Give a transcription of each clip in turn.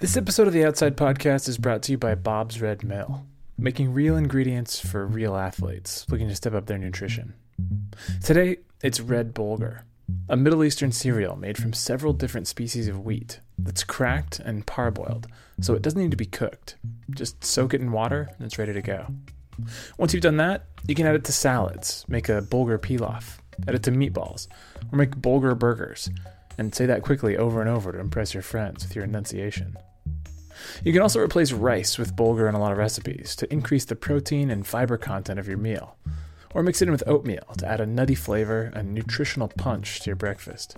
This episode of the Outside Podcast is brought to you by Bob's Red Mill, making real ingredients for real athletes looking to step up their nutrition. Today, it's red bulgur, a Middle Eastern cereal made from several different species of wheat that's cracked and parboiled, so it doesn't need to be cooked. Just soak it in water and it's ready to go. Once you've done that, you can add it to salads, make a bulgur pilaf, add it to meatballs, or make bulgur burgers, and say that quickly over and over to impress your friends with your enunciation. You can also replace rice with bulgur in a lot of recipes to increase the protein and fiber content of your meal, or mix it in with oatmeal to add a nutty flavor and nutritional punch to your breakfast.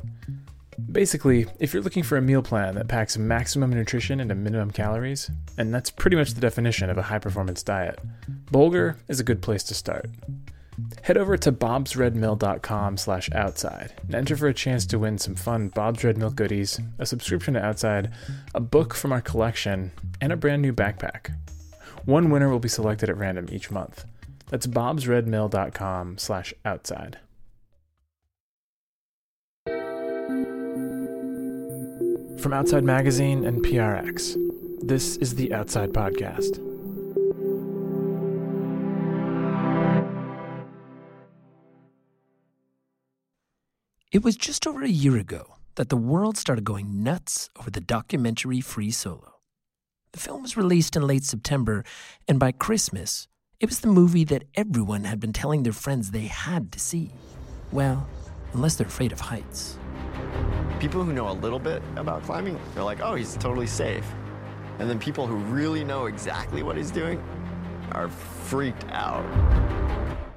Basically, if you're looking for a meal plan that packs maximum nutrition into minimum calories, and that's pretty much the definition of a high performance diet, bulgur is a good place to start. Head over to bobsredmill.com slash outside and enter for a chance to win some fun Bob's Red Mill goodies, a subscription to Outside, a book from our collection, and a brand new backpack. One winner will be selected at random each month. That's bobsredmill.com slash outside. From Outside Magazine and PRX, this is the Outside Podcast. It was just over a year ago that the world started going nuts over the documentary Free Solo. The film was released in late September, and by Christmas, it was the movie that everyone had been telling their friends they had to see. Well, unless they're afraid of heights. People who know a little bit about climbing, they're like, oh, he's totally safe. And then people who really know exactly what he's doing are freaked out.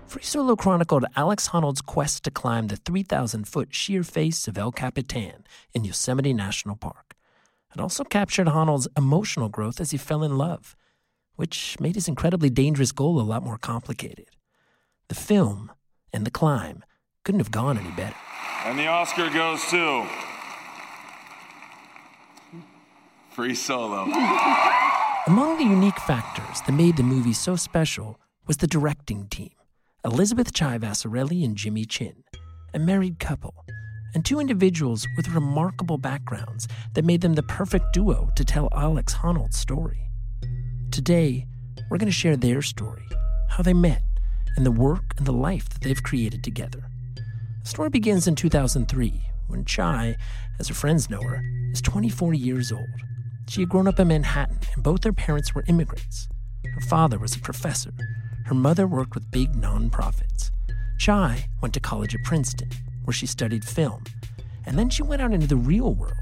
Free Solo chronicled Alex Honnold's quest to climb the 3,000 foot sheer face of El Capitan in Yosemite National Park. It also captured Honnold's emotional growth as he fell in love, which made his incredibly dangerous goal a lot more complicated. The film and the climb couldn't have gone any better. And the Oscar goes to Free Solo. Among the unique factors that made the movie so special was the directing team. Elizabeth Chai Vasarhelyi and Jimmy Chin, a married couple, and two individuals with remarkable backgrounds that made them the perfect duo to tell Alex Honnold's story. Today, we're going to share their story, how they met, and the work and the life that they've created together. The story begins in 2003 when Chai, as her friends know her, is 24 years old. She had grown up in Manhattan, and both her parents were immigrants. Her father was a professor, her mother worked with big nonprofits. Chai went to college at Princeton, where she studied film, and then she went out into the real world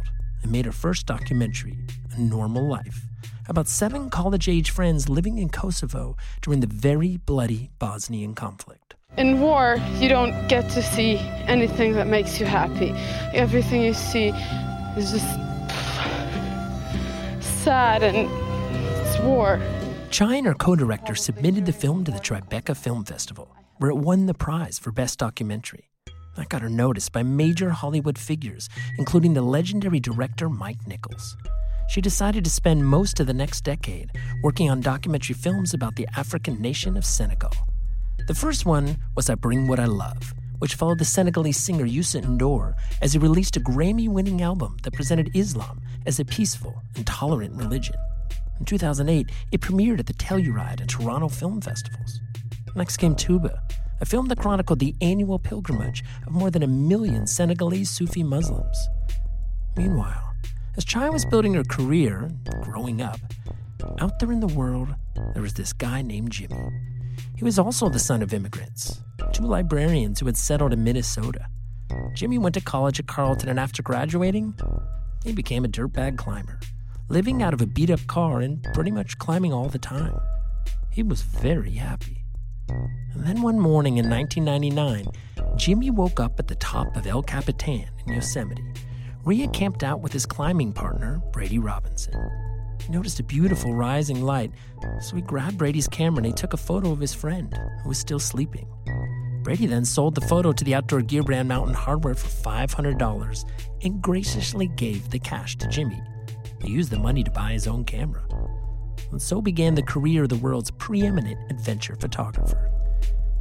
and made her first documentary, A Normal Life, about seven college age friends living in Kosovo during the very bloody Bosnian conflict. In war, you don't get to see anything that makes you happy. Everything you see is just sad and it's war. Chai and her co director submitted the film to the Tribeca Film Festival, where it won the prize for Best Documentary. That got her noticed by major Hollywood figures, including the legendary director Mike Nichols. She decided to spend most of the next decade working on documentary films about the African nation of Senegal. The first one was I Bring What I Love, which followed the Senegalese singer Youssou N'Dour as he released a Grammy winning album that presented Islam as a peaceful and tolerant religion. In 2008, it premiered at the Telluride and Toronto Film Festivals. Next came Touba, a film that chronicled the annual pilgrimage of more than a million Senegalese Sufi Muslims. Meanwhile, as Chai was building her career and growing up, out there in the world, there was this guy named Jimmy. He was also the son of immigrants, two librarians who had settled in Minnesota. Jimmy went to college at Carleton, and after graduating, he became a dirtbag climber living out of a beat up car and pretty much climbing all the time. He was very happy. And then one morning in 1999, Jimmy woke up at the top of El Capitan in Yosemite, had camped out with his climbing partner, Brady Robinson. He noticed a beautiful rising light, so he grabbed Brady's camera and he took a photo of his friend, who was still sleeping. Brady then sold the photo to the outdoor gear brand Mountain Hardwear for $500 and graciously gave the cash to Jimmy. He used the money to buy his own camera. And so began the career of the world's preeminent adventure photographer.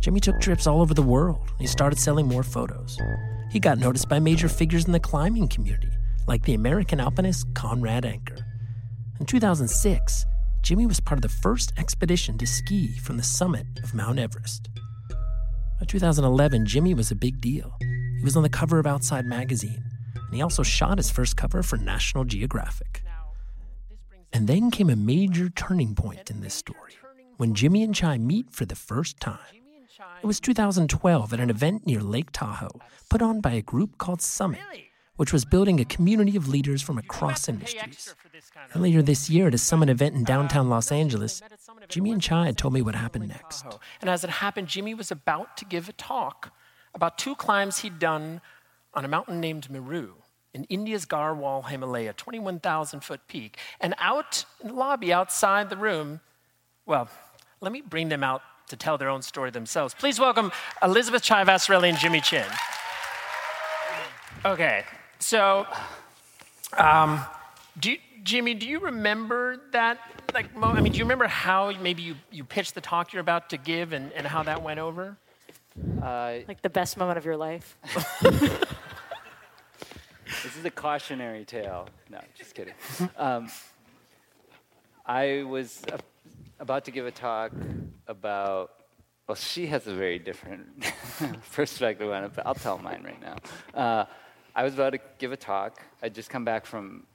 Jimmy took trips all over the world. And he started selling more photos. He got noticed by major figures in the climbing community, like the American alpinist Conrad Anker. In 2006, Jimmy was part of the first expedition to ski from the summit of Mount Everest. By 2011, Jimmy was a big deal. He was on the cover of Outside magazine, and he also shot his first cover for National Geographic. And then came a major turning point in this story when Jimmy and Chai meet for the first time. It was 2012 at an event near Lake Tahoe put on by a group called Summit, which was building a community of leaders from across industries. Earlier this year at a Summit event in downtown Los Angeles, Jimmy and Chai had told me what happened next. And as it happened, Jimmy was about to give a talk about two climbs he'd done on a mountain named Meru in India's Garhwal Himalaya, 21,000 foot peak. And out in the lobby outside the room, well, let me bring them out to tell their own story themselves. Please welcome Elizabeth Chai Vasarhelyi and Jimmy Chin. Okay, so um, do you, Jimmy, do you remember that? Like, moment? I mean, do you remember how maybe you, you pitched the talk you're about to give and, and how that went over? Uh, Like the best moment of your life. this is a cautionary tale. No, just kidding. Um, I was uh, about to give a talk about. Well, she has a very different perspective on it, but I'll tell mine right now. Uh, I was about to give a talk. I'd just come back from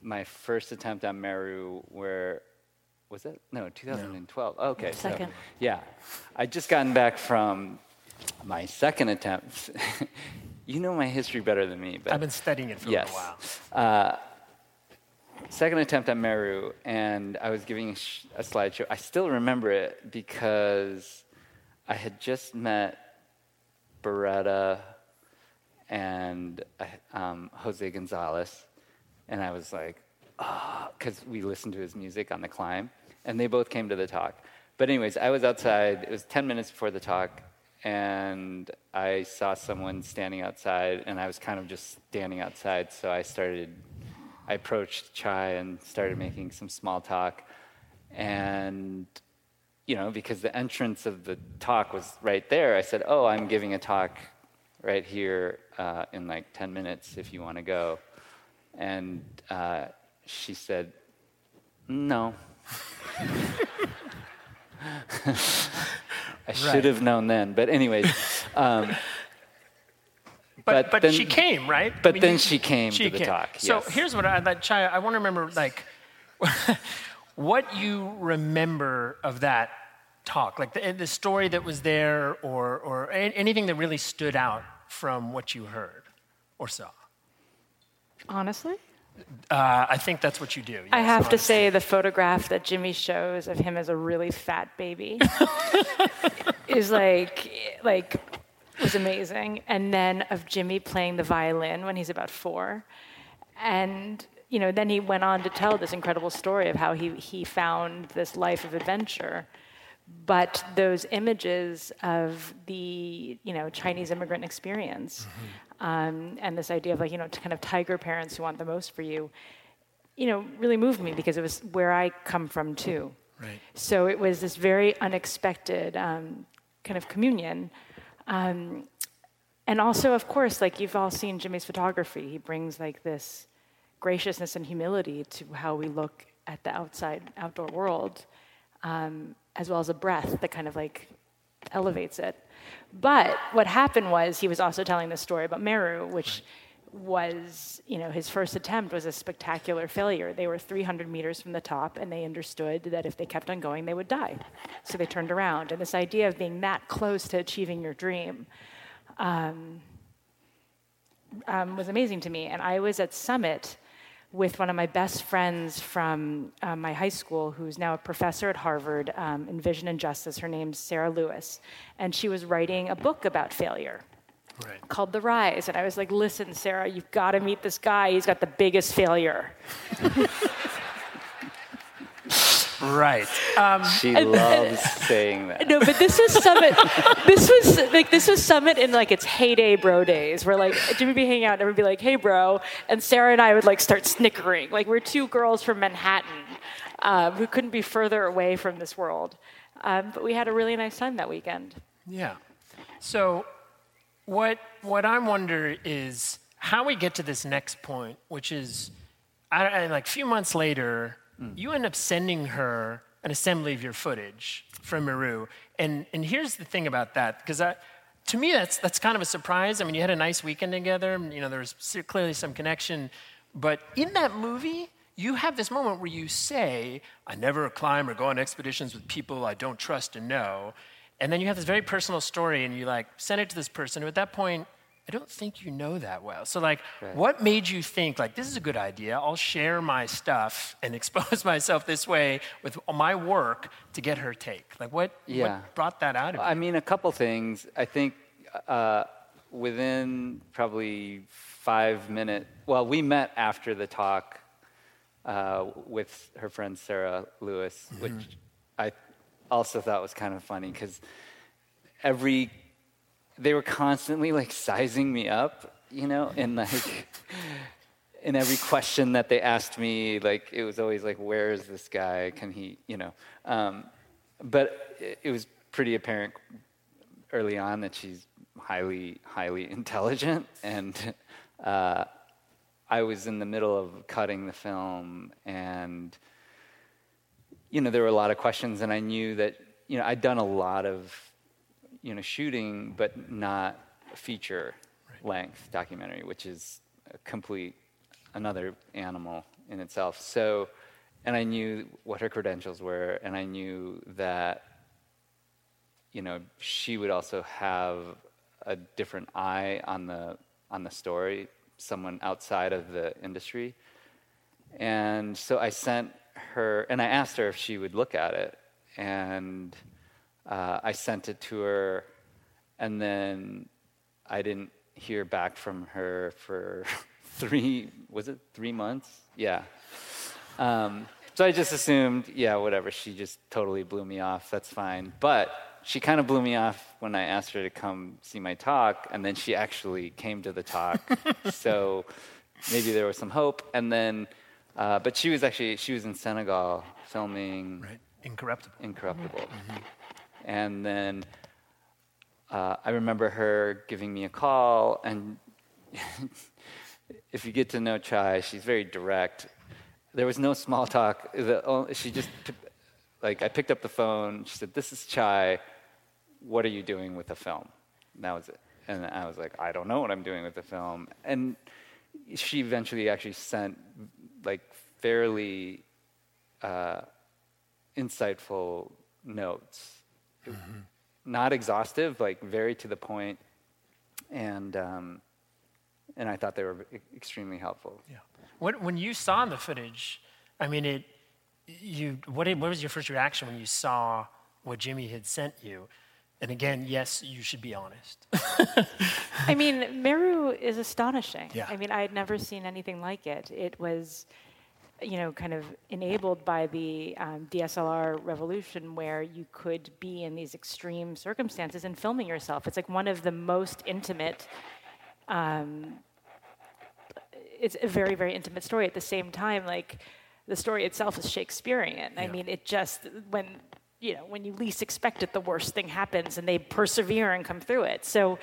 my first attempt on Meru, where was it? No, 2012. Okay, so Second. yeah, I'd just gotten back from my second attempt. you know my history better than me, but I've been studying it for yes. a while. Uh, second attempt at Meru, and I was giving a, sh- a slideshow. I still remember it because I had just met Beretta and uh, um, Jose Gonzalez, and I was like, because we listened to his music on the climb, and they both came to the talk. But anyways, I was outside. It was 10 minutes before the talk, and I saw someone standing outside, and I was kind of just standing outside. So I started, I approached Chai and started making some small talk, and you know, because the entrance of the talk was right there, I said, "Oh, I'm giving a talk right here uh, in like 10 minutes if you want to go." And uh, she said, "No." I should have known then, but anyways. Um, But, But but, then- she came, right? but then she came she to the came. talk, So yes. here's what I like, Chai. I want to remember, like, what you remember of that talk, like the, the story that was there, or or anything that really stood out from what you heard or saw. Honestly? Uh, I think that's what you do. I yes, have to say the photograph that Jimmy shows of him as a really fat baby is like like was amazing. And then of Jimmy playing the violin when he's about four. And you know, then he went on to tell this incredible story of how he, he found this life of adventure. But those images of the you know Chinese immigrant experience, um, and this idea of like you know kind of tiger parents who want the most for you, you know, really moved me because it was where I come from too. Right. So it was this very unexpected um, kind of communion. Um, and also, of course, like you've all seen Jimmy's photography, he brings like this graciousness and humility to how we look at the outside, outdoor world, um, as well as a breath that kind of like elevates it. But what happened was he was also telling this story about Meru, which was, you know, his first attempt was a spectacular failure. They were 300 meters from the top, and they understood that if they kept on going, they would die. So they turned around. And this idea of being that close to achieving your dream um, um, was amazing to me. And I was at Summit with one of my best friends from uh, my high school, who's now a professor at Harvard um, in Vision and Justice. Her name's Sarah Lewis. And she was writing a book about failure Right. called The Rise. And I was like, listen, Sarah, you've got to meet this guy. He's got the biggest failure. Right. Um, She loves saying that. No, but this was Summit. this was like this was Summit in like its heyday, bro days, where like Jimmy would be hanging out and everyone would be like, "Hey, bro," and Sarah and I would like start snickering. Like we're two girls from Manhattan um, who couldn't be further away from this world, um, but we had a really nice time that weekend. Yeah. So, what what I wonder is how we get to this next point, which is, I, I, like a few months later, Mm. you end up sending her an assembly of your footage from Meru. And, and here's the thing about that, because to me, that's, that's kind of a surprise. I mean, you had a nice weekend together, you know, there was clearly some connection. But in that movie, you have this moment where you say, I never climb or go on expeditions with people I don't trust and know. And then you have this very personal story and you like send it to this person who at that point I don't think you know that well. So, like, right. what made you think, like, this is a good idea? I'll share my stuff and expose myself this way with my work to get her take? Like, what, yeah. what brought that out of you? I mean, a couple things. I think uh, within probably five minutes, well, we met after the talk uh, with her friend Sarah Lewis, mm-hmm. which I also thought was kind of funny because every they were constantly like sizing me up, you know, and like in every question that they asked me, like it was always like, "Where is this guy? Can he?" You know. Um, but it, it was pretty apparent early on that she's highly, highly intelligent, and uh, I was in the middle of cutting the film, and you know there were a lot of questions, and I knew that you know I'd done a lot of you know, shooting, but not feature length documentary, which is a complete another animal in itself. So, and I knew what her credentials were, and I knew that, you know, she would also have a different eye on the on the story, someone outside of the industry. And so I sent her, and I asked her if she would look at it, and uh, I sent it to her, and then I didn't hear back from her for three, was it three months? Yeah. Um, so I just assumed, yeah, whatever. She just totally blew me off. That's fine. But she kind of blew me off when I asked her to come see my talk, and then she actually came to the talk. so maybe there was some hope. And then, uh, but she was actually she was in Senegal filming. Right. Incorruptible. Incorruptible. Mm-hmm. And then uh, I remember her giving me a call, and if you get to know Chai, she's very direct. There was no small talk. The, she just, like, I picked up the phone. She said, This is Chai. What are you doing with the film? And that was it. And I was like, I don't know what I'm doing with the film. And she eventually actually sent, like, fairly uh, insightful notes Mm-hmm. Not exhaustive, like very to the point, and um, and I thought they were extremely helpful. Yeah. When when you saw the footage, I mean, it you what did, what was your first reaction when you saw what Jimmy had sent you? And again, yes, you should be honest. I mean, Meru is astonishing. Yeah. I mean, I had never seen anything like it. It was you know, kind of enabled by the um, DSLR revolution where you could be in these extreme circumstances and filming yourself. It's like one of the most intimate, um, it's a very, very intimate story. At the same time, like, the story itself is Shakespearean. Yeah. I mean, it just, when, you know, when you least expect it, the worst thing happens and they persevere and come through it. So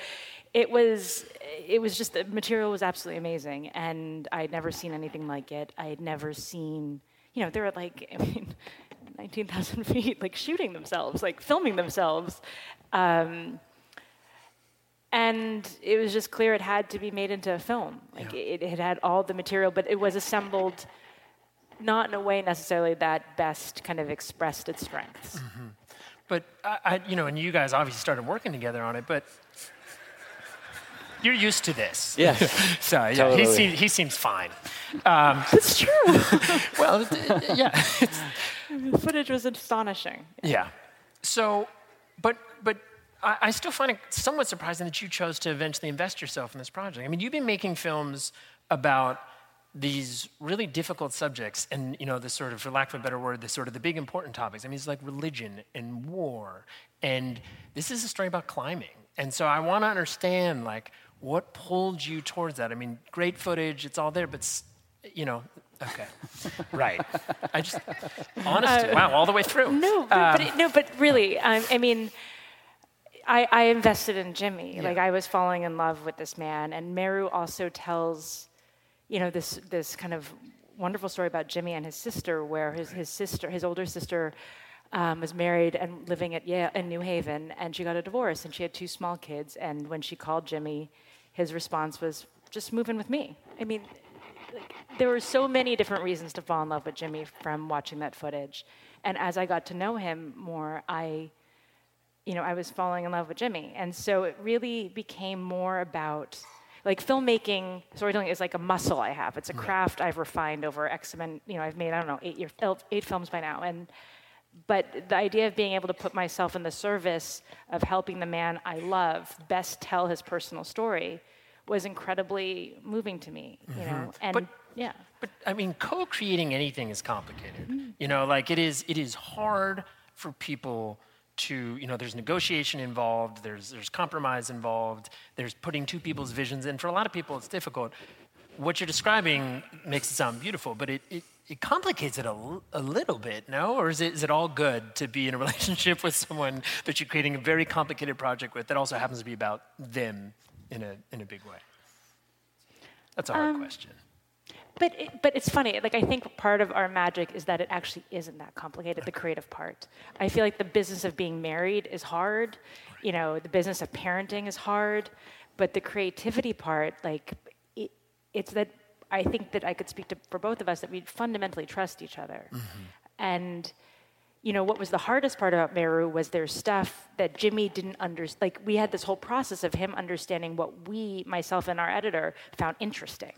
it was it was just the material was absolutely amazing and i had never seen anything like it i had never seen you know they were like i mean 19000 feet like shooting themselves like filming themselves um, and it was just clear it had to be made into a film like yeah. it, it had all the material but it was assembled not in a way necessarily that best kind of expressed its strengths mm-hmm. but I, I, you know and you guys obviously started working together on it but you're used to this. Yeah. so yeah, totally. he, seems, he seems fine. Um, That's true. well, yeah. The footage was astonishing. Yeah. So, but but I, I, still find it somewhat surprising that you chose to eventually invest yourself in this project. I mean, you've been making films about these really difficult subjects and you know the sort of for lack of a better word the sort of the big important topics i mean it's like religion and war and this is a story about climbing and so i want to understand like what pulled you towards that? I mean, great footage, it's all there, but you know, okay, right. I just honesty. Uh, wow, all the way through. No, but, um, but it, no, but really, um, I mean. I, I, invested in Jimmy. Yeah. Like I was falling in love with this man, and Meru also tells, you know, this this kind of wonderful story about Jimmy and his sister, where his, his sister, his older sister, um, was married and living at Yale in New Haven, and she got a divorce, and she had two small kids. And when she called Jimmy, his response was, "Just move in with me." I mean, like, there were so many different reasons to fall in love with Jimmy from watching that footage. And as I got to know him more, I, you know, I was falling in love with Jimmy. And so it really became more about like filmmaking, storytelling is like a muscle I have. It's a craft I've refined over X amount. You know, I've made I don't know eight year, eight films by now, and but the idea of being able to put myself in the service of helping the man I love best tell his personal story was incredibly moving to me. You mm-hmm. know, and But- yeah. But I mean, co-creating anything is complicated. Mm-hmm. You know, like it is. It is hard for people to. You know, there's negotiation involved. There's there's compromise involved. There's putting two people's visions in. For a lot of people, it's difficult. What you're describing makes it sound beautiful, but it. it it complicates it a, a little bit, no? Or is it, is it all good to be in a relationship with someone that you're creating a very complicated project with that also happens to be about them in a, in a big way? That's a hard um, question. But it, but it's funny. Like I think part of our magic is that it actually isn't that complicated. The creative part. I feel like the business of being married is hard. You know, the business of parenting is hard. But the creativity part, like, it, it's that I think that I could speak to for both of us that we fundamentally trust each other. Mm-hmm. And you know what was the hardest part about Meru was there's stuff that Jimmy didn't understand. Like we had this whole process of him understanding what we, myself and our editor, found interesting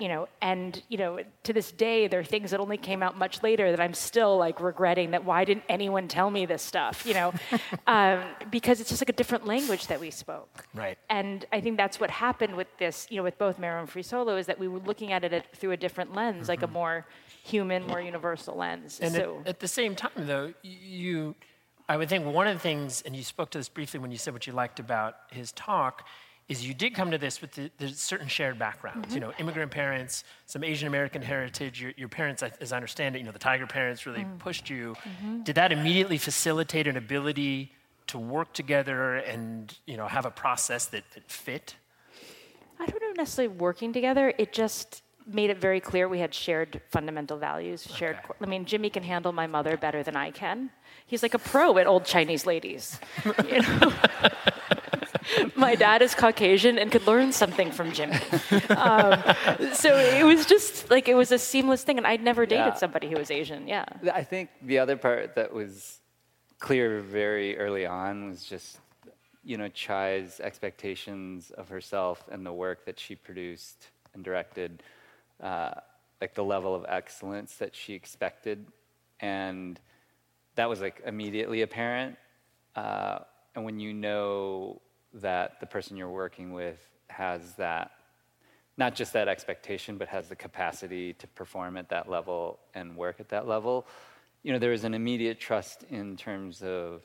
you know and you know to this day there are things that only came out much later that i'm still like regretting that why didn't anyone tell me this stuff you know? Um, because it's just like a different language that we spoke. Right. and i think that's what happened with this you know with both Meru and free solo is that we were looking at it through a different lens like a more human more universal lens. And so at, at the same time, though, you, I would think one of the things, and you spoke to this briefly when you said what you liked about his talk, is you did come to this with the, there's certain shared backgrounds. You mm-hmm. know, immigrant parents, some Asian American heritage. Your, your parents, as I understand it, you know, the Tiger parents really mm. pushed you. Mm-hmm. Did that immediately facilitate an ability to work together and you know have a process that, that fit? I don't know necessarily working together. It just made it very clear we had shared fundamental values. Shared. Okay. I mean, Jimmy can handle my mother better than I can. He's like a pro at old Chinese ladies. You know? My dad is Caucasian and could learn something from Jimmy. Um, so it was just like it was a seamless thing, and I'd never dated Yeah. somebody who was Asian. Yeah. I think the other part that was clear very early on was just, you know, Chai's expectations of herself and the work that she produced and directed, uh, like the level of excellence that she expected, and that was like immediately apparent. Uh, and when you know that the person you're working with has that not just that expectation, but has the capacity to perform at that level and work at that level. You know, there is an immediate trust in terms of,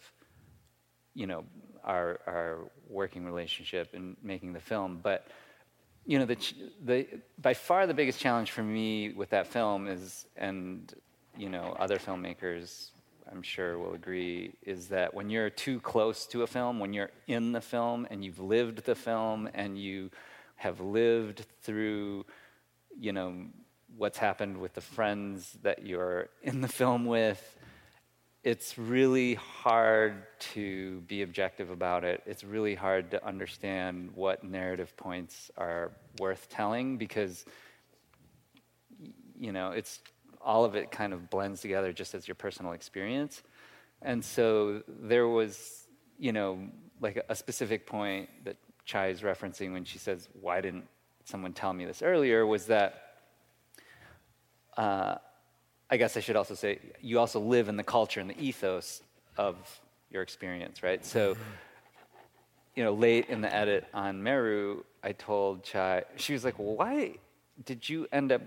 you know, our our working relationship and making the film. But, you know, the the by far the biggest challenge for me with that film is, and you know, other filmmakers I'm sure will agree, is that when you're too close to a film, when you're in the film and you've lived the film and you have lived through, you know, what's happened with the friends that you're in the film with, it's really hard to be objective about it. It's really hard to understand what narrative points are worth telling because, you know, it's all of it kind of blends together just as your personal experience. And so there was, you know, like a, specific point that Chai is referencing when she says, Why didn't someone tell me this earlier? was that uh, I guess I should also say you also live in the culture and the ethos of your experience, right? So, you know, late in the edit on Meru, I told Chai, she was like, why did you end up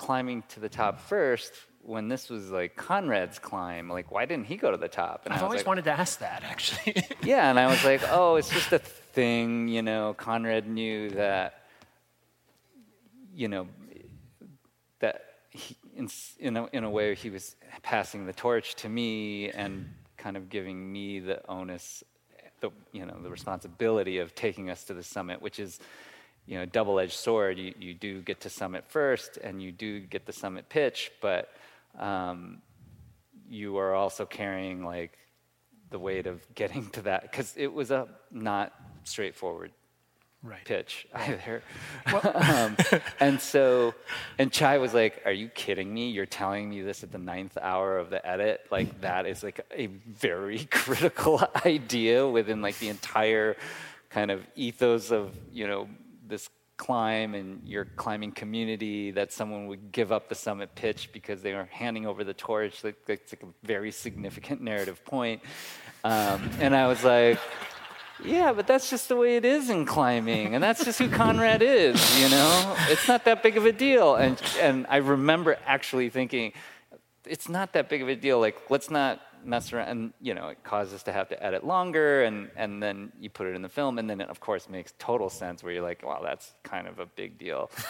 climbing to the top first when this was like Conrad's climb? Like, why didn't he go to the top? And I've I always like, wanted to ask that, actually. yeah, and I was like, oh, it's just a thing, you know. Conrad knew that, you know, that he, in, in, a, in a way he was passing the torch to me and kind of giving me the onus, the, you know, the responsibility of taking us to the summit, which is, you know, double-edged sword. You, you do get to summit first, and you do get the summit pitch, but um, you are also carrying like the weight of getting to that because it was a not straightforward Right. pitch either. um, and so, and Chai was like, "Are you kidding me? You're telling me this at the ninth hour of the edit? Like that is like a very critical idea within like the entire kind of ethos of you know this climb and your climbing community that someone would give up the summit pitch because they are handing over the torch. Like, it's like a very significant narrative point. Um, and I was like, yeah, but that's just the way it is in climbing, and that's just who Conrad is, you know? It's not that big of a deal. And, and I remember actually thinking, it's not that big of a deal. Like, let's not mess around. And, you know, it causes us to have to edit longer, and, and then you put it in the film, and then it, of course, makes total sense where you're like, wow, that's kind of a big deal.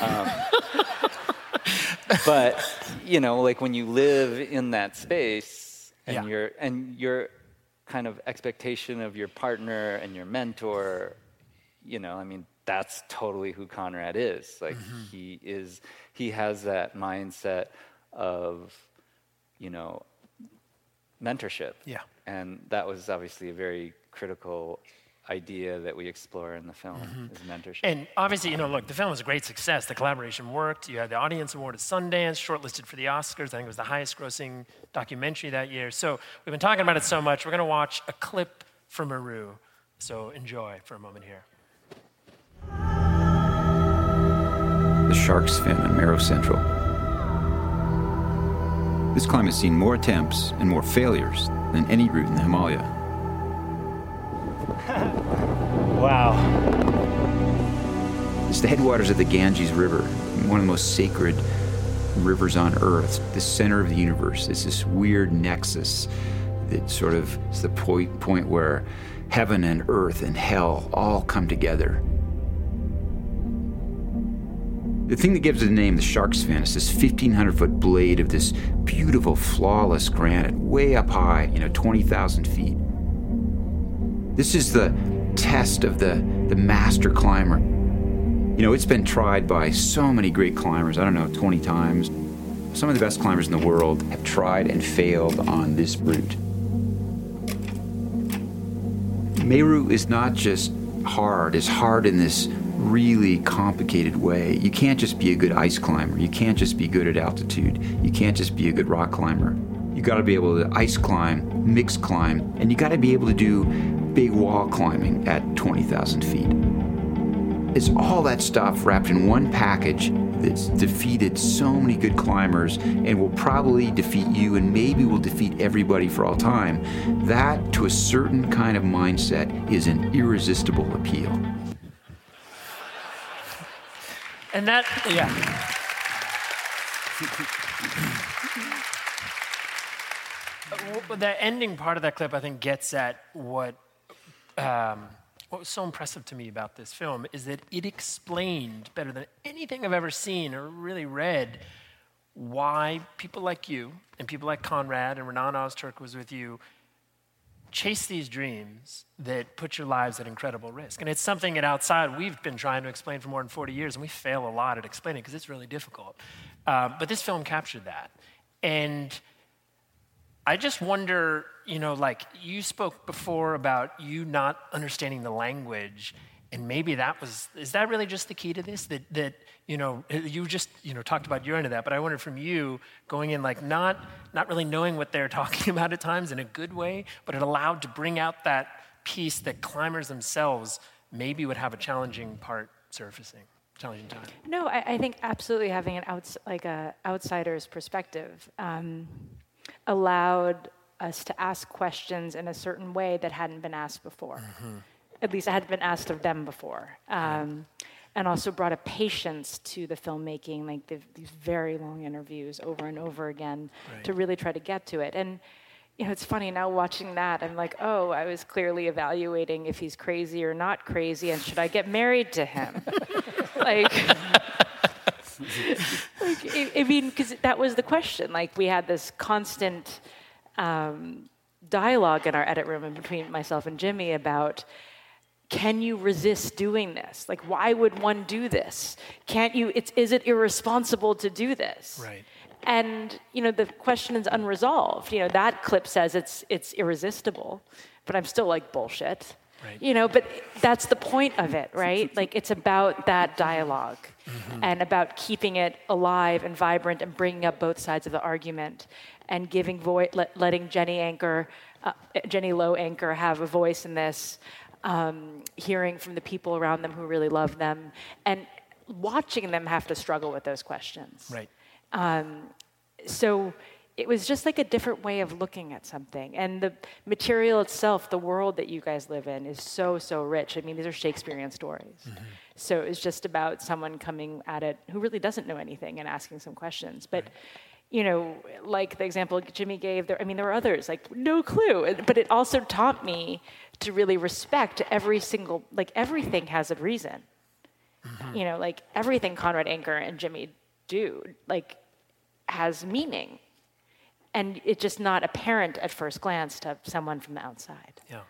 Um, but, you know, like when you live in that space, and Yeah. you're, and you're, kind of expectation of your partner and your mentor, you know, I mean, that's totally who Conrad is. Like he is, he has that mindset of, you know, mentorship. Yeah. And that was obviously a very critical idea that we explore in the film mm-hmm. is mentorship. And obviously, you know, look, the film was a great success. The collaboration worked. You had the Audience Award at Sundance, shortlisted for the Oscars. I think it was the highest grossing documentary that year. So we've been talking about it so much. We're going to watch a clip from Meru. So enjoy for a moment here. the Shark's Fin on Meru Central. This climb has seen more attempts and more failures than any route in the Himalaya. Wow. It's the headwaters of the Ganges River, one of the most sacred rivers on Earth, the center of the universe. It's this weird nexus that sort of is the point, point where heaven and earth and hell all come together. The thing that gives it the name, the shark's fin, is this 1,500 foot blade of this beautiful, flawless granite, way up high, you know, 20,000 feet. This is the test of the, the master climber. You know, it's been tried by so many great climbers, I don't know, 20 times. Some of the best climbers in the world have tried and failed on this route. Meru is not just hard, it's hard in this really complicated way. You can't just be a good ice climber. You can't just be good at altitude. You can't just be a good rock climber. You got to be able to ice climb, mix climb, and you got to be able to do big wall climbing at 20,000 feet. It's all that stuff wrapped in one package that's defeated so many good climbers and will probably defeat you and maybe will defeat everybody for all time. That, to a certain kind of mindset, is an irresistible appeal. And that, yeah. The ending part of that clip, I think, gets at what um, what was so impressive to me about this film is that it explained better than anything I've ever seen or really read why people like you and people like Conrad and Renan Ozturk was with you chase these dreams that put your lives at incredible risk. And it's something that outside we've been trying to explain for more than 40 years, and we fail a lot at explaining because it's really difficult. Um, but this film captured that. And I just wonder, you know, like you spoke before about you not understanding the language, and maybe that was, is that really just the key to this? That, that you know, you just, you know, talked about your end of that, but I wondered from you going in like not, not really knowing what they're talking about at times in a good way, but it allowed to bring out that piece that climbers themselves maybe would have a challenging part surfacing, challenging time. No, I, I think absolutely having an outs, like a outsider's perspective um, allowed us to ask questions in a certain way that hadn't been asked before. At least I hadn't been asked of them before. Um, and also brought a patience to the filmmaking, like the, these very long interviews over and over again to really try to get to it. And you know, it's funny now watching that. I'm like, oh, I was clearly evaluating if he's crazy or not crazy, and should I get married to him? like, like I, I mean, because that was the question. Like, we had this constant um, dialogue in our edit room and between myself and Jimmy about can you resist doing this? Like, why would one do this? Can't you? It's, is it irresponsible to do this? Right. And you know, the question is unresolved. You know, that clip says it's it's irresistible, but I'm still like bullshit. Right. You know, but that's the point of it, right? like it's about that dialog Mm-hmm. and about keeping it alive and vibrant and bringing up both sides of the argument and giving voice, let, letting Jenny Anker, uh, Jenny Lowe Anker have a voice in this, um, hearing from the people around them who really love them, and watching them have to struggle with those questions. Right. Um, so it was just like a different way of looking at something. And the material itself, the world that you guys live in, is so, so rich. I mean, these are Shakespearean stories. So it was just about someone coming at it who really doesn't know anything and asking some questions. But, you know, like the example Jimmy gave, there, I mean, there were others, like, no clue. But it also taught me to really respect every single, like, everything has a reason. Mm-hmm. You know, like, everything Conrad Anker and Jimmy do, like, has meaning. And it's just not apparent at first glance to someone from the outside. Yeah.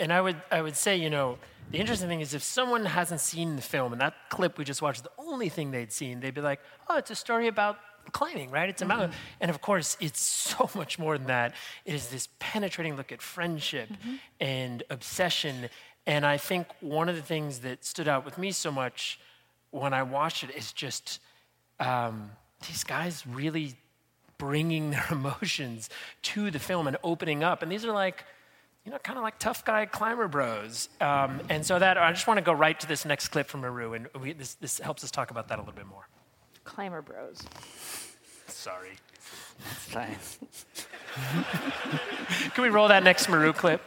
And I would, I would say, you know, the interesting thing is if someone hasn't seen the film and that clip we just watched is the only thing they'd seen, they'd be like, oh, it's a story about climbing, right? It's a mountain. And of course, it's so much more than that. It is this penetrating look at friendship and obsession. And I think one of the things that stood out with me so much when I watched it is just um, these guys really bringing their emotions to the film and opening up. And these are like, you know, kind of like tough guy climber bros. Um, and so that I just want to go right to this next clip from Meru, and we, this, this helps us talk about that a little bit more. Climber bros. Sorry. It's fine. Can we roll that next Meru clip?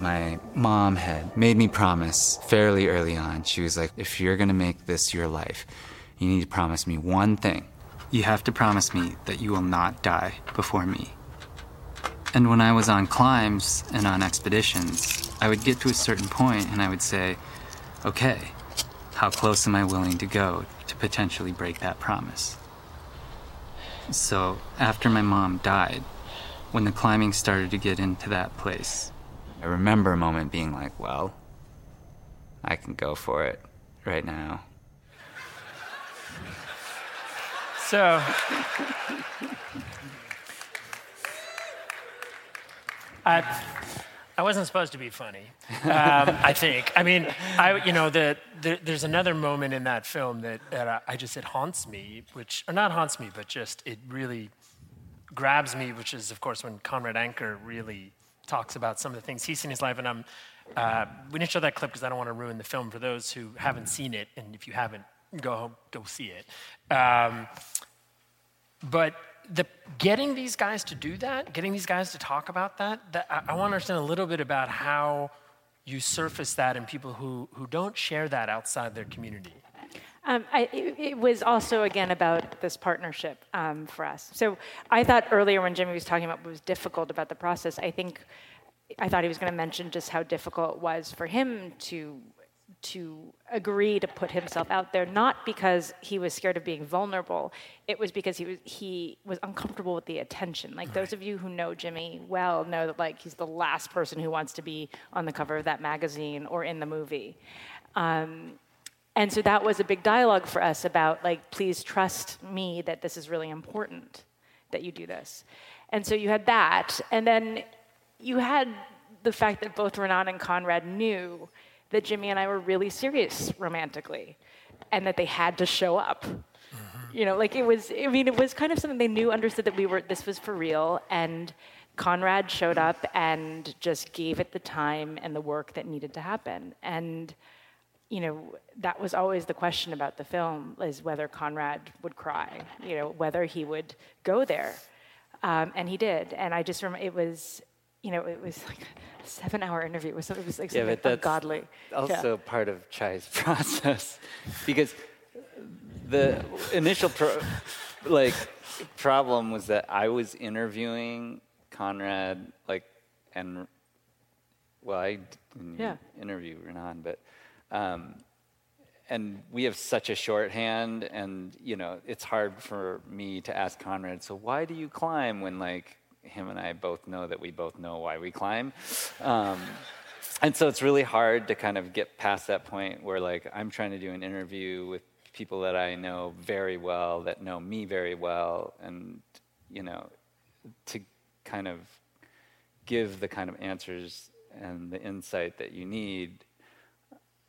My mom had made me promise fairly early on. She was like, if you're gonna make this your life, you need to promise me one thing. You have to promise me that you will not die before me. And when I was on climbs and on expeditions, I would get to a certain point and I would say, okay, how close am I willing to go to potentially break that promise? So after my mom died, when the climbing started to get into that place, I remember a moment being like, well, I can go for it right now. So, I, I wasn't supposed to be funny. Um, I think. I mean, I you know the, the there's another moment in that film that, that I, I just it haunts me, which or not haunts me, but just it really grabs me, which is of course when Conrad Anker really talks about some of the things he's seen in his life, and I'm. Uh, we didn't show that clip because I don't want to ruin the film for those who haven't seen it, and if you haven't, go go see it. Um, but the, getting these guys to do that, getting these guys to talk about that, that I, I want to understand a little bit about how you surface that in people who, who don't share that outside their community. Um, I, it, was also again about this partnership um, for us. So I thought earlier when Jimmy was talking about what was difficult about the process, I think I thought he was going to mention just how difficult it was for him to to agree to put himself out there, not because he was scared of being vulnerable. It was because he was he was uncomfortable with the attention. Like those of you who know Jimmy well know that like he's the last person who wants to be on the cover of that magazine or in the movie. Um, and so that was a big dialogue for us about like, please trust me that this is really important that you do this. And so you had that, and then you had the fact that both Renan and Conrad knew that Jimmy and I were really serious romantically, and that they had to show up. You know, like it was. I mean, it was kind of something they knew, understood that we were. This was for real, and Conrad showed up and just gave it the time and the work that needed to happen. And you know, that was always the question about the film: is whether Conrad would cry. You know, whether he would go there, um, and he did. And I just remember it was. You know, it was like a seven-hour interview. It was, it was like Yeah, but that's ungodly. Yeah. also part of Chai's process because the initial pro- like problem was that I was interviewing Conrad like and well I didn't Yeah. interview Renan but um, and we have such a shorthand and you know it's hard for me to ask Conrad so why do you climb when like him and I both know that we both know why we climb um, and so it's really hard to kind of get past that point where like I'm trying to do an interview with people that I know very well, that know me very well, and you know, to kind of give the kind of answers and the insight that you need.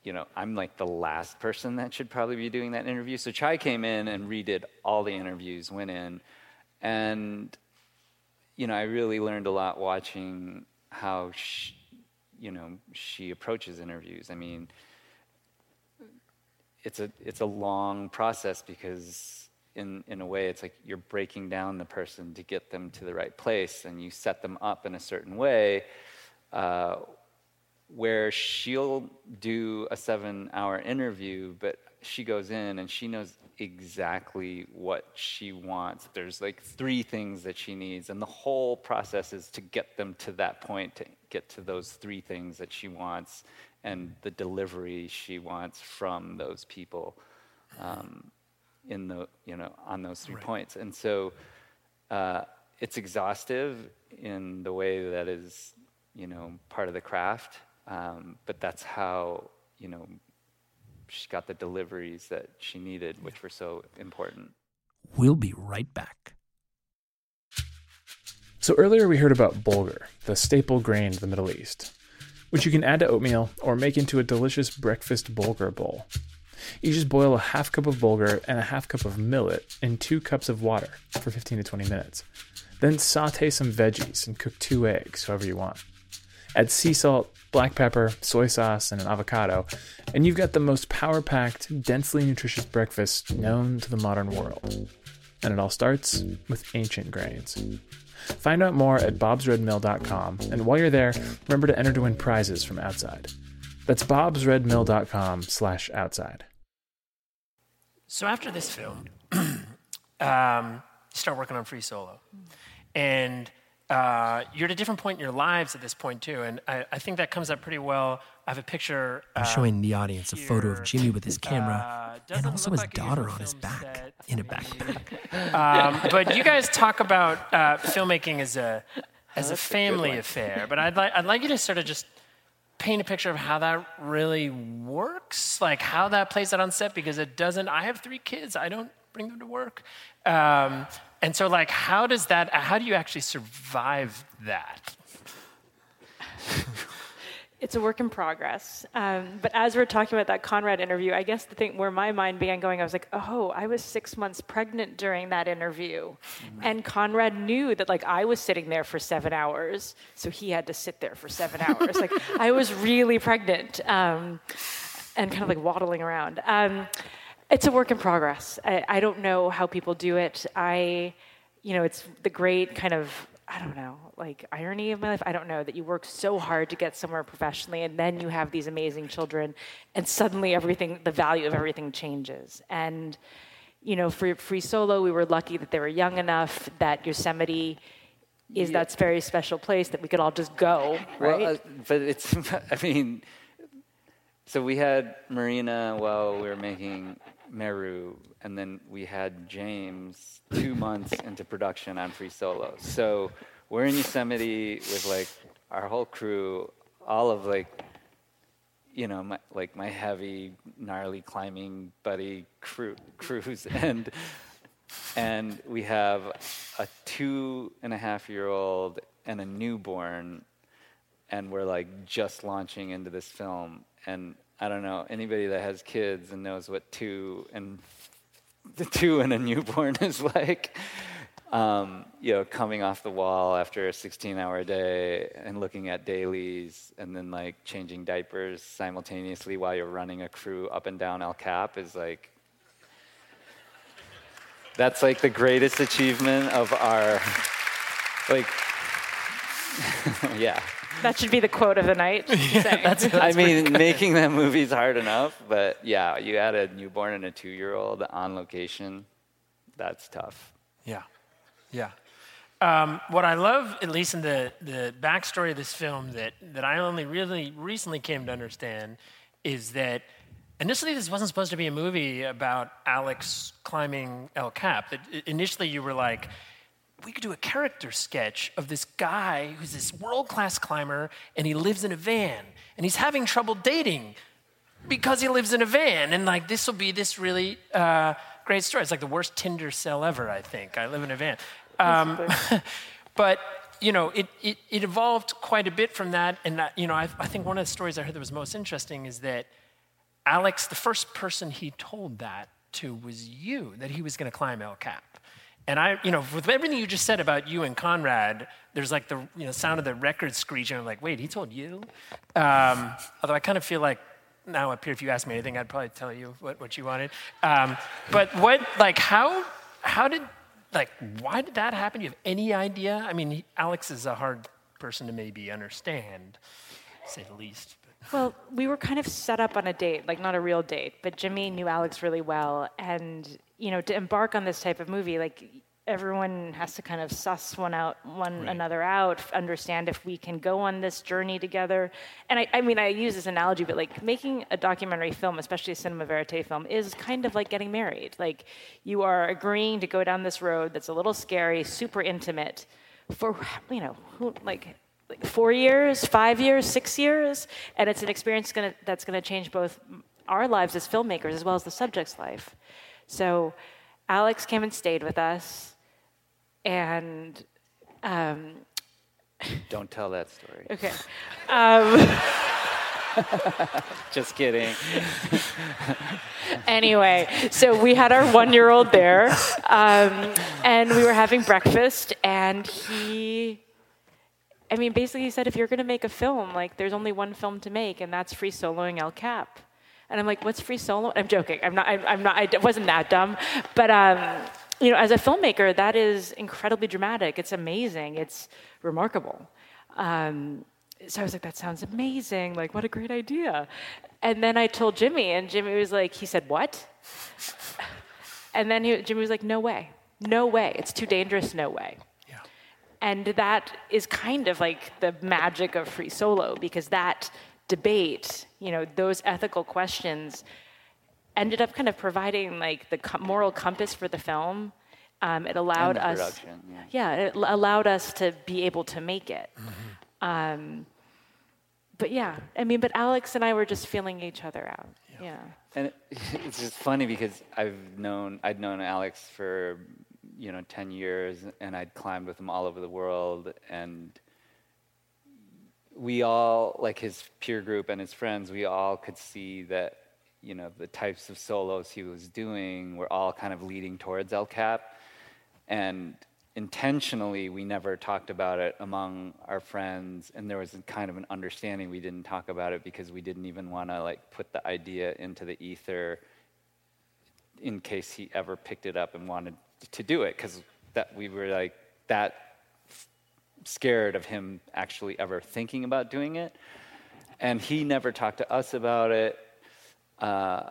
You know, I'm like the last person that should probably be doing that interview. So Chai came in and redid all the interviews, went in, and you know, I really learned a lot watching how she, you know she approaches interviews. I mean, it's a it's a long process because in in a way it's like you're breaking down the person to get them to the right place, and you set them up in a certain way. Uh, where she'll do a seven hour interview, but she goes in and she knows exactly what she wants. There's like three things that she needs, and the whole process is to get them to that point, to get to those three things that she wants, and the delivery she wants from those people um, in the you know on those three right. points. And so uh, it's exhaustive in the way that is you know part of the craft, um, but that's how you know she got the deliveries that she needed, which were so important. We'll be right back. So earlier we heard about bulgur, the staple grain of the Middle East, which you can add to oatmeal or make into a delicious breakfast bulgur bowl. You just boil a half cup of bulgur and a half cup of millet in two cups of water for 15 to 20 minutes. Then saute some veggies and cook two eggs, however you want. Add sea salt, black pepper, soy sauce, and an avocado, and you've got the most power packed, densely nutritious breakfast known to the modern world. And it all starts with ancient grains. Find out more at bobsredmill.com, and while you're there, remember to enter to win prizes from outside. That's bobsredmill.com slash outside. So after this film, um, start working on Free Solo. And uh, you're at a different point in your lives at this point too, and I, I think that comes up pretty well. I have a picture. I'm showing the audience a photo of Jimmy with his camera uh, and also his like daughter on his back in a backpack. um, but you guys talk about uh, filmmaking as a as a family a affair, but I'd like I'd like you to sort of just paint a picture of how that really works, like how that plays out on set, because it doesn't. I have three kids. I don't bring them to work. Um, and so, like, how does that, how do you actually survive that? it's a work in progress. Um, but as we're talking about that Conrad interview, I guess the thing where my mind began going, I was like, oh, I was six months pregnant during that interview. And Conrad knew that like I was sitting there for seven hours, so he had to sit there for seven hours. like I was really pregnant um, and kind of like waddling around. Um, it's a work in progress. I, I don't know how people do it. I, you know, it's the great kind of I don't know, like irony of my life. I don't know that you work so hard to get somewhere professionally, and then you have these amazing children, and suddenly everything, the value of everything changes. And you know, for Free Solo, we were lucky that they were young enough that Yosemite is yeah. that very special place that we could all just go, right? Well, uh, but it's, I mean, so we had Marina while we were making Meru, and then we had James two months into production on Free Solo. So we're in Yosemite with like our whole crew, all of like, you know, my, like my heavy, gnarly climbing buddy crew, crews, and and we have a two and a half year old and a newborn, and we're like just launching into this film, and I don't know anybody that has kids and knows what two and the two and a newborn is like. Um, you know, coming off the wall after a 16-hour day and looking at dailies, and then like changing diapers simultaneously while you're running a crew up and down El Cap is like that's like the greatest achievement of our like yeah that should be the quote of the night. yeah, that's, that's I mean, making that movie is hard enough, but yeah, you add a newborn and a two-year-old on location. That's tough. Yeah, yeah. Um, what I love, at least in the the backstory of this film, that that I only really recently came to understand, is that initially this wasn't supposed to be a movie about Alex climbing El Cap. That initially you were like we could do a character sketch of this guy who's this world class climber and he lives in a van and he's having trouble dating because he lives in a van. And like, this will be this really uh, great story. It's like the worst Tinder sell ever, I think. I live in a van. Um, but, you know, it, it, it, evolved quite a bit from that. And, you know, I, I think one of the stories I heard that was most interesting is that Alex, the first person he told that to was you, that he was going to climb El Cap. And I, you know, with everything you just said about you and Conrad, there's like the you know, sound of the record screeching. I'm like, wait, he told you? Um, although I kind of feel like now up here, if you asked me anything, I'd probably tell you what, what you wanted. Um, but what, like, how, how did, like, why did that happen? Do you have any idea? I mean, Alex is a hard person to maybe understand, say the least. Well, we were kind of set up on a date, like not a real date, but Jimmy knew Alex really well. And, you know, to embark on this type of movie, like everyone has to kind of suss one out, one right. another out, understand if we can go on this journey together. And I, I mean, I use this analogy, but like making a documentary film, especially a cinema verite film, is kind of like getting married. Like you are agreeing to go down this road that's a little scary, super intimate, for you know, who, like four years, five years, six years, and it's an experience gonna, that's going to change both our lives as filmmakers as well as the subject's life. So, Alex came and stayed with us, and um, don't tell that story. Okay. Um, Just kidding. anyway, so we had our one year old there, um, and we were having breakfast, and he I mean, basically, he said, if you're going to make a film, like, there's only one film to make, and that's free soloing El Cap. And I'm like, what's free solo? I'm joking. I'm not. I, I'm not. I wasn't that dumb. But um, you know, as a filmmaker, that is incredibly dramatic. It's amazing. It's remarkable. Um, so I was like, that sounds amazing. Like, what a great idea. And then I told Jimmy, and Jimmy was like, he said, what? And then he, Jimmy was like, no way. No way. It's too dangerous. No way. And that is kind of like the magic of free solo because that debate, you know, those ethical questions ended up kind of providing like the moral compass for the film. Um, it allowed us, yeah. yeah. it allowed us to be able to make it. Mm-hmm. Um, but yeah, I mean, but Alex and I were just feeling each other out. Yeah. yeah. And it, it's just funny because I've known I'd known Alex for you know 10 years and I'd climbed with him all over the world and we all like his peer group and his friends we all could see that you know the types of solos he was doing were all kind of leading towards El Cap. And intentionally we never talked about it among our friends and there was kind of an understanding we didn't talk about it because we didn't even want to like put the idea into the ether in case he ever picked it up and wanted to do it because that we were like that scared of him actually ever thinking about doing it. And he never talked to us about it. Uh,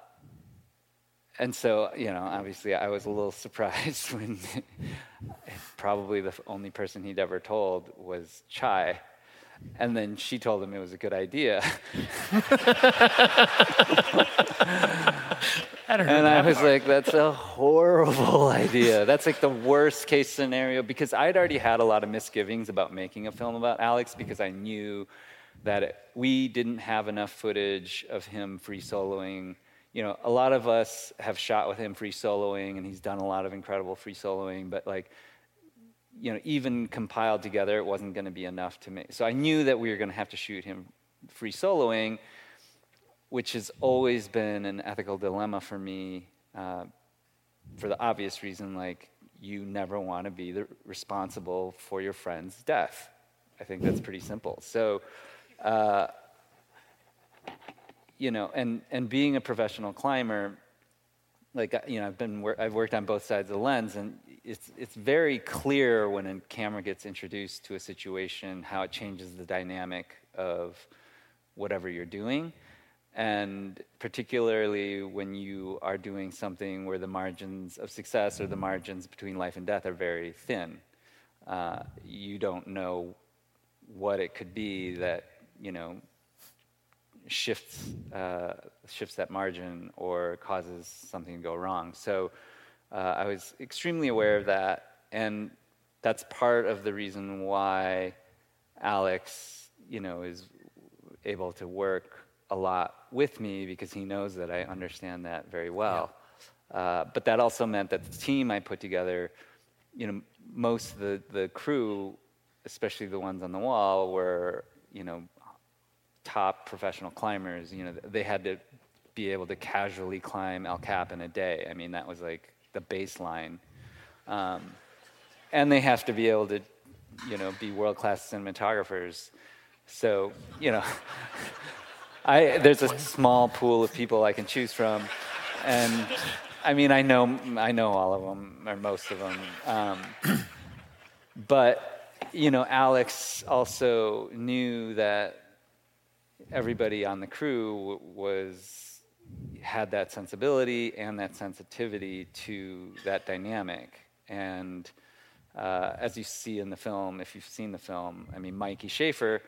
and so, you know, obviously I was a little surprised when probably the only person he'd ever told was Chai. And then she told him it was a good idea. and I was like, that's a horrible idea. That's like the worst case scenario because I'd already had a lot of misgivings about making a film about Alex because I knew that it, we didn't have enough footage of him free soloing. You know, a lot of us have shot with him free soloing, and he's done a lot of incredible free soloing, but like, you know, even compiled together, it wasn't going to be enough to make. So I knew that we were going to have to shoot him free soloing which has always been an ethical dilemma for me uh, for the obvious reason like you never want to be the, responsible for your friend's death. I think that's pretty simple. So uh, you know and and being a professional climber like you know i've been i've worked on both sides of the lens and it's it's very clear when a camera gets introduced to a situation how it changes the dynamic of whatever you're doing and particularly when you are doing something where the margins of success or the margins between life and death are very thin, uh, you don't know what it could be that you know shifts uh, shifts that margin or causes something to go wrong. So uh, I was extremely aware of that, and that's part of the reason why Alex, you know, is able to work a lot with me because he knows that I understand that very well. Uh, but that also meant that the team I put together, you know, most of the, the crew, especially the ones on the wall, were, you know, top professional climbers. You know, they had to be able to casually climb El Cap in a day. I mean, that was like the baseline. Um, and they have to be able to, you know, be world-class cinematographers. So, you know, I, there's a small pool of people I can choose from, and I mean, I know, I know all of them or most of them. Um, but you know, Alex also knew that everybody on the crew was had that sensibility and that sensitivity to that dynamic. And uh, as you see in the film, if you've seen the film, I mean, Mikey Schaefer,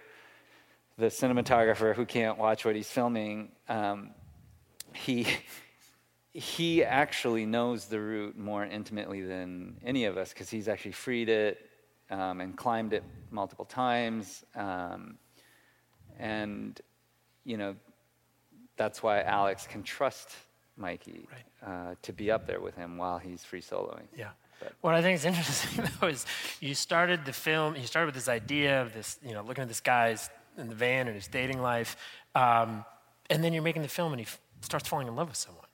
the cinematographer who can't watch what he's filming, um, he he actually knows the route more intimately than any of us because he's actually freed it um, and climbed it multiple times. Um, and, you know, that's why Alex can trust Mikey right. uh, to be up there with him while he's free soloing. Yeah. But. What I think is interesting though is you started the film. You started with this idea of this, you know, looking at this guy's in the van and his dating life, um, and then you're making the film and he f- starts falling in love with someone.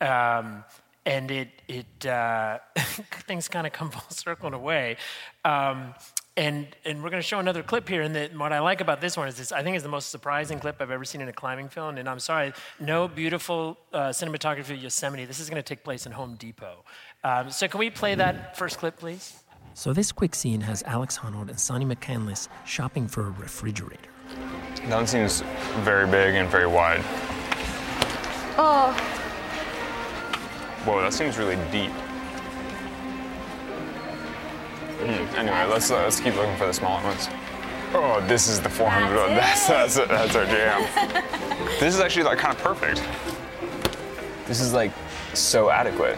Um, and it, it uh, things kind of come full circle in a way. Um, and, and we're going to show another clip here. And the, what I like about this one is this, I think is the most surprising clip I've ever seen in a climbing film. And I'm sorry, no beautiful uh, cinematography of Yosemite. This is going to take place in Home Depot. Um, so can we play that first clip, please? So this quick scene has Alex Honnold and Sanni McCandless shopping for a refrigerator. That one seems very big and very wide. Oh, Whoa, that seems really deep. Mm, anyway, let's uh, let's keep looking for the smaller ones. Oh, this is the 400 one. That's that's that's our jam. this is actually like kind of perfect. This is like so adequate.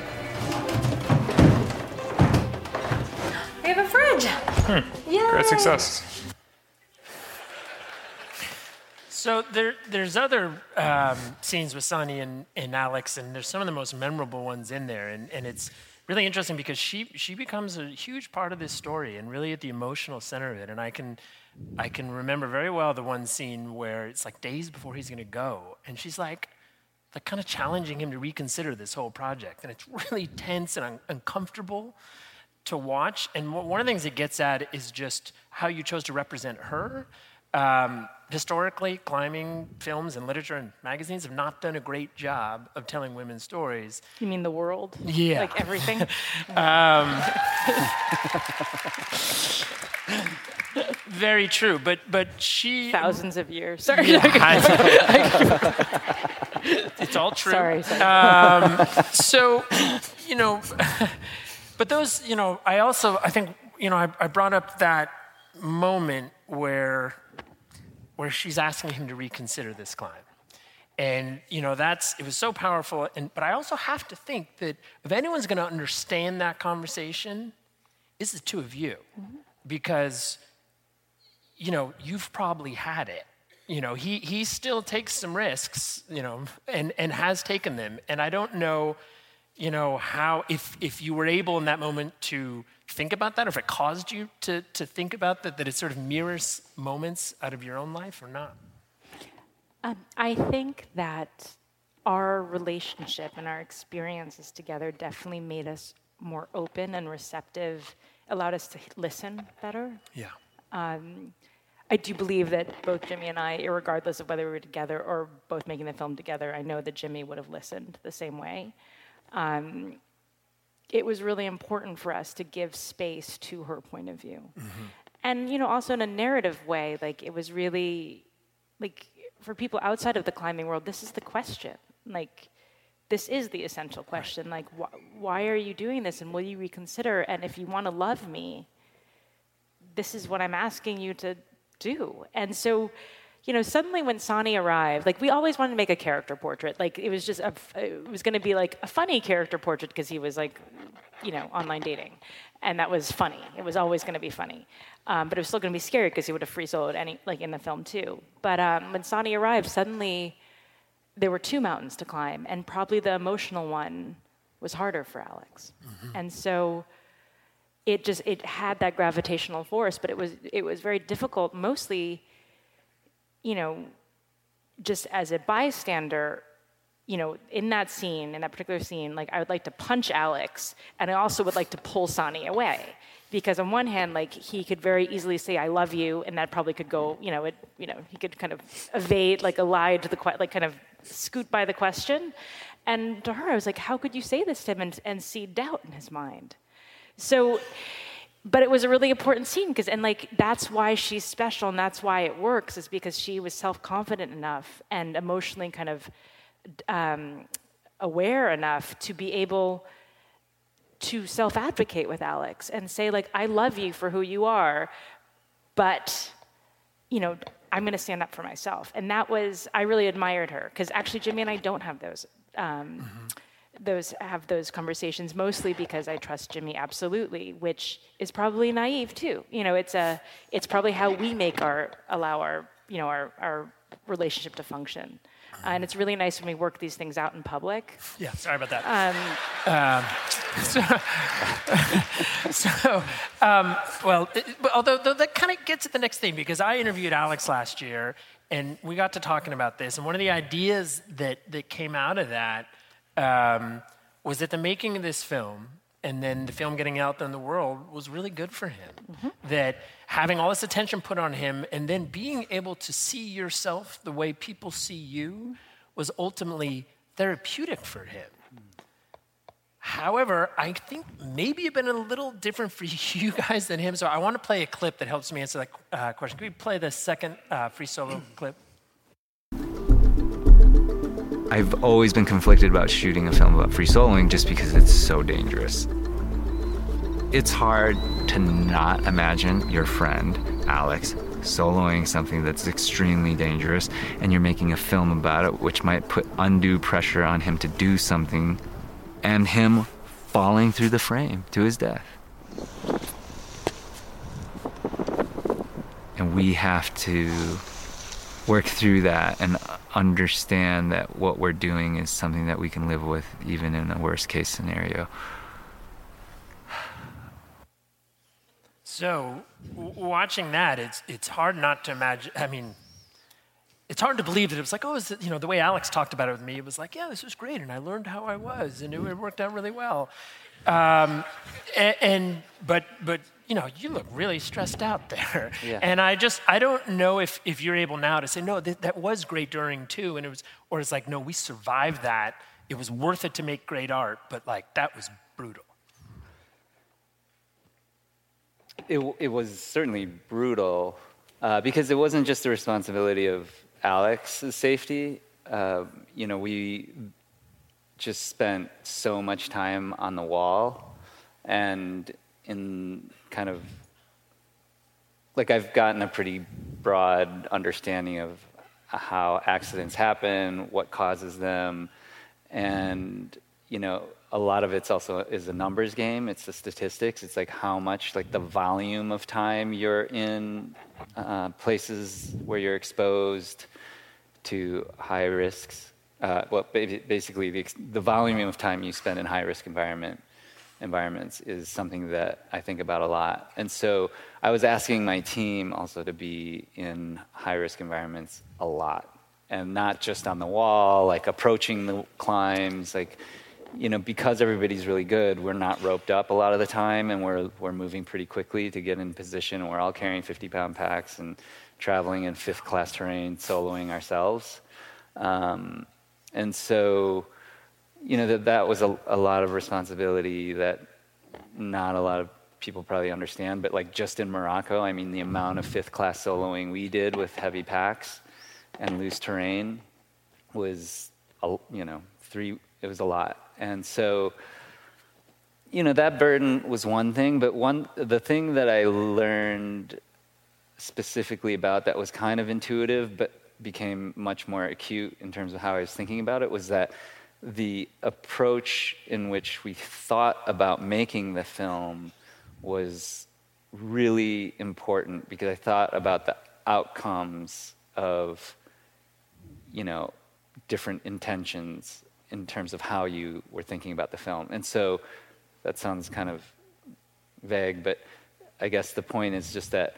We have a fridge. Hmm. Great success. So there, there's other um, scenes with Sanni and, and Alex, and there's some of the most memorable ones in there. And, and it's really interesting because she, she becomes a huge part of this story and really at the emotional center of it. And I can, I can remember very well the one scene where it's like days before he's going to go, and she's like, like kind of challenging him to reconsider this whole project. And it's really tense and un- uncomfortable to watch. And one of the things it gets at is just how you chose to represent her. Um, historically, climbing films and literature and magazines have not done a great job of telling women's stories. You mean the world? Yeah. Like everything? um, very true, but but she thousands of years. Sorry, it's all true. Sorry. sorry. Um, so, you know, but those, you know, I also I think you know I, I brought up that moment where where she's asking him to reconsider this climb. And you know that's it was so powerful. And but I also have to think that if anyone's going to understand that conversation, it's the two of you, mm-hmm. because you know you've probably had it. You know he he still takes some risks, you know, and and has taken them. And I don't know, you know how if if you were able in that moment to think about that, or if it caused you to, to think about that, that it sort of mirrors moments out of your own life or not? Um, I think that our relationship and our experiences together definitely made us more open and receptive, allowed us to listen better. Yeah. Um, I do believe that both Jimmy and I, regardless of whether we were together or both making the film together, I know that Jimmy would have listened the same way. Um, it was really important for us to give space to her point of view. Mm-hmm. And, you know, also in a narrative way, like it was really, like, for people outside of the climbing world, this is the question. Like, this is the essential question. Like, wh- why are you doing this? And will you reconsider? And if you want to love me, this is what I'm asking you to do. And so, you know, suddenly when Sanni arrived, like we always wanted to make a character portrait. Like it was just a, it was going to be like a funny character portrait because he was like you know, online dating, and that was funny. It was always going to be funny, um, but it was still going to be scary because he would have free soloed any like in the film too. But um, when Sanni arrived, suddenly there were two mountains to climb, and probably the emotional one was harder for Alex, and so it just it had that gravitational force, but it was it was very difficult, mostly, you know, just as a bystander, you know, in that scene, in that particular scene, like I would like to punch Alex, and I also would like to pull Sanni away. Because on one hand, like he could very easily say "I love you," and that probably could go, you know, it, you know, he could kind of evade, like a lie to the que- like kind of scoot by the question. And to her, I was like, how could you say this to him and, and see doubt in his mind? So, but it was a really important scene because, and like, that's why she's special and that's why it works is because she was self confident enough and emotionally kind of um, aware enough to be able to self advocate with Alex and say, like, I love you for who you are, but, you know, I'm going to stand up for myself. And that was, I really admired her because actually, Jimmy and I don't have those. Um, those have those conversations mostly because I trust Jimmy absolutely, which is probably naive too. You know, it's a it's probably how we make our allow our you know our our relationship to function. Uh, and it's really nice when we work these things out in public. Yeah, sorry about that. Um, Um, so, so um, well, it, but although though that kind of gets at the next thing because I interviewed Alex last year and we got to talking about this, and one of the ideas that that came out of that um, was that the making of this film and then the film getting out there in the world was really good for him. That having all this attention put on him and then being able to see yourself the way people see you was ultimately therapeutic for him. However, I think maybe it's been a little different for you guys than him. So I want to play a clip that helps me answer that uh, question. Can we play the second uh, free solo clip? I've always been conflicted about shooting a film about free soloing just because it's so dangerous. It's hard to not imagine your friend, Alex, soloing something that's extremely dangerous, and you're making a film about it, which might put undue pressure on him to do something, and him falling through the frame to his death. And we have to work through that and understand that what we're doing is something that we can live with even in a worst case scenario. So, w- watching that, it's it's hard not to imagine. I mean, it's hard to believe that it was like, oh, is it, you know, the way Alex talked about it with me, it was like, yeah, this was great, and I learned how I was, and it, it worked out really well. Um, and, and but but you know, you look really stressed out there, Yeah. and I just I don't know if if you're able now to say no, that, that was great during too, and it was, or it's like no, we survived that. It was worth it to make great art, but like that was brutal. It, it was certainly brutal uh, because it wasn't just the responsibility of Alex's safety. Uh, you know, we just spent so much time on the wall and in kind of like I've gotten a pretty broad understanding of how accidents happen, what causes them, and you know a lot of it's also is a numbers game. It's the statistics. It's like how much like the volume of time you're in uh, places where you're exposed to high risks. Uh, well, basically the, the volume of time you spend in high risk environment environments is something that I think about a lot. And so I was asking my team also to be in high risk environments a lot and not just on the wall, like approaching the climbs, like, you know, because everybody's really good, we're not roped up a lot of the time and we're, we're moving pretty quickly to get in position. And we're all carrying 50 pound packs and traveling in fifth class terrain, soloing ourselves. Um, and so, you know that that was a, a lot of responsibility that not a lot of people probably understand but like just in morocco i mean the amount of fifth class soloing we did with heavy packs and loose terrain was a, you know three it was a lot. And so you know that burden was one thing but one the thing that i learned specifically about that was kind of intuitive but became much more acute in terms of how i was thinking about it was that the approach in which we thought about making the film was really important because I thought about the outcomes of, you know, different intentions in terms of how you were thinking about the film. And so that sounds kind of vague, but I guess the point is just that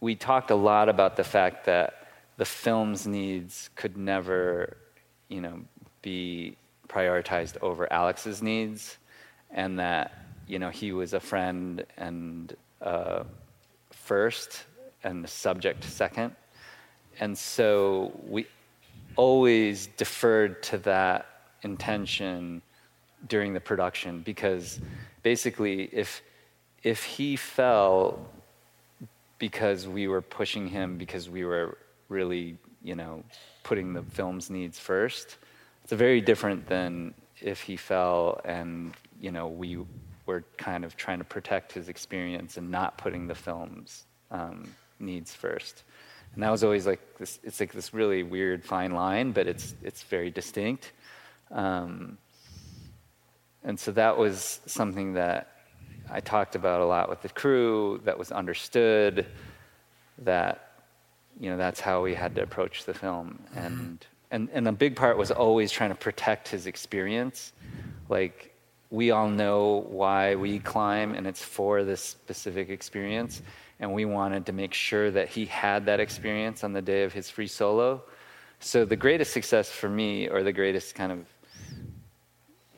we talked a lot about the fact that the film's needs could never, you know, be prioritized over Alex's needs, and that you know he was a friend and uh, first, and the subject second, and so we always deferred to that intention during the production because basically if if he fell because we were pushing him because we were really you know putting the film's needs first it's very different than if he fell and you know we were kind of trying to protect his experience and not putting the film's um, needs first. And that was always like this it's like this really weird fine line but it's it's very distinct. Um, and so that was something that I talked about a lot with the crew that was understood that you know that's how we had to approach the film. And and and a big part was always trying to protect his experience. Like we all know why we climb and it's for this specific experience. And we wanted to make sure that he had that experience on the day of his free solo. So the greatest success for me or the greatest kind of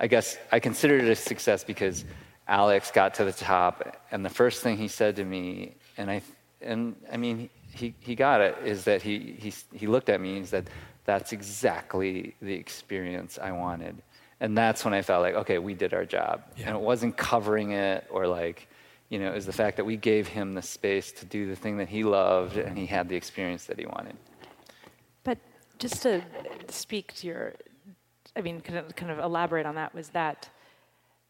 i guess i considered it a success because alex got to the top and the first thing he said to me and i and i mean he, he got it is that he, he, he looked at me and he said that's exactly the experience i wanted and that's when i felt like okay we did our job yeah. and it wasn't covering it or like you know it was the fact that we gave him the space to do the thing that he loved and he had the experience that he wanted but just to speak to your i mean kind of, kind of elaborate on that was that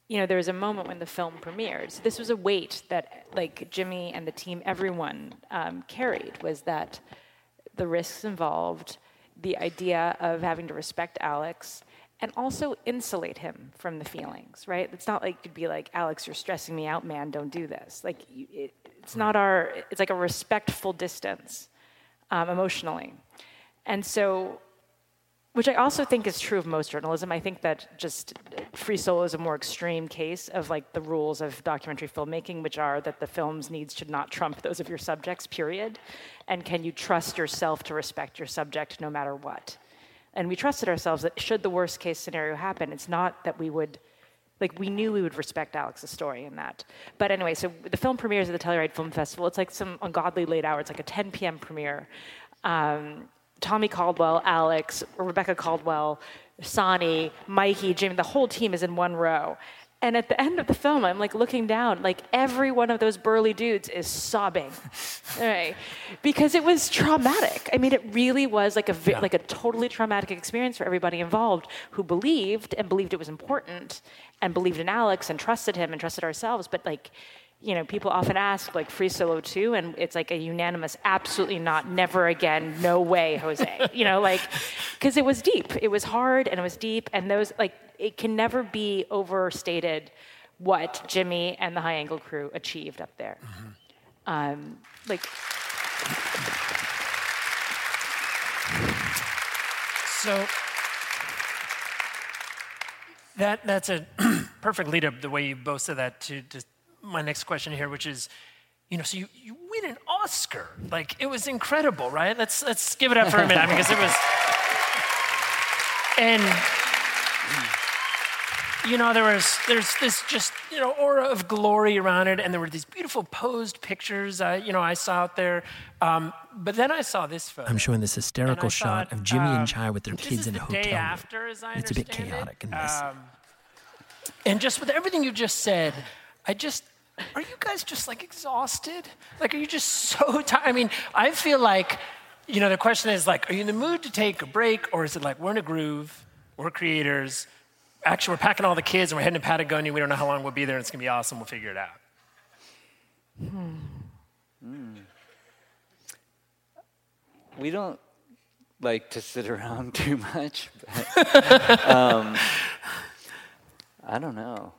you know, there was a moment when the film premiered. So this was a weight that, like Jimmy and the team, everyone um, carried was that the risks involved, the idea of having to respect Alex, and also insulate him from the feelings. Right? It's not like you'd be like, Alex, you're stressing me out, man. Don't do this. Like, it, it's not our. It's like a respectful distance, um, emotionally, and so which I also think is true of most journalism. I think that just Free Solo is a more extreme case of like the rules of documentary filmmaking, which are that the film's needs should not trump those of your subjects, period. And can you trust yourself to respect your subject no matter what? And we trusted ourselves that should the worst case scenario happen, it's not that we would like we knew we would respect Alex's story in that. But anyway, so the film premieres at the Telluride Film Festival. It's like some ungodly late hour. It's like a 10 p.m. premiere. Um, Tommy Caldwell, Alex, Rebecca Caldwell, Sanni, Mikey, Jimmy, the whole team is in one row. And at the end of the film, I'm like looking down, like every one of those burly dudes is sobbing, right? Because it was traumatic. I mean, it really was like a yeah. like a totally traumatic experience for everybody involved who believed and believed it was important and believed in Alex and trusted him and trusted ourselves. But like, you know, people often ask, like, free solo too, and it's like a unanimous, absolutely not, never again, no way, Jose. you know, like, because it was deep, it was hard, and it was deep, and those, like, it can never be overstated what Jimmy and the high angle crew achieved up there. Mm-hmm. Um, like, so that that's a perfect lead up the way you both said that to, to my next question here, which is, you know, so you, you win an Oscar. Like, it was incredible, right? Let's, let's give it up for a minute because it was. And, you know, there was there's this just, you know, aura of glory around it, and there were these beautiful posed pictures, uh, you know, I saw out there. Um, but then I saw this photo. I'm showing this hysterical shot of Jimmy um, and Chai with their kids in a hotel. After, it's a bit chaotic it. in this. Um, and just with everything you just said, I just, are you guys just like exhausted? Like, are you just so tired? I mean, I feel like, you know, the question is like, are you in the mood to take a break, or is it like we're in a groove, we're creators, actually, we're packing all the kids and we're heading to Patagonia, we don't know how long we'll be there, and it's gonna be awesome, we'll figure it out? Hmm. Mm. We don't like to sit around too much. But, um, I don't know.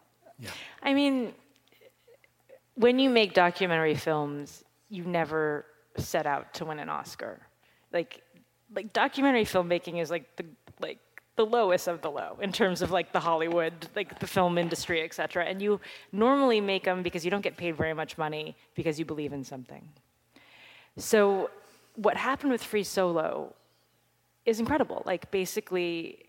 I mean, when you make documentary films, you never set out to win an Oscar. Like, like documentary filmmaking is like the like the lowest of the low in terms of like the Hollywood, like the film industry, et cetera. And you normally make them because you don't get paid very much money because you believe in something. So, what happened with Free Solo is incredible. Like, basically,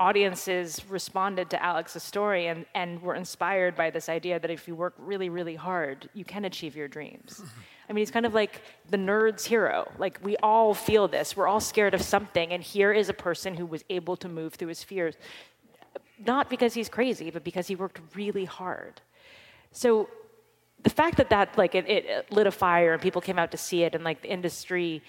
audiences responded to Alex's story and, and were inspired by this idea that if you work really, really hard, you can achieve your dreams. I mean, he's kind of like the nerd's hero. Like, we all feel this. We're all scared of something, and here is a person who was able to move through his fears, not because he's crazy, but because he worked really hard. So, the fact that that like it, it lit a fire and people came out to see it and like the industry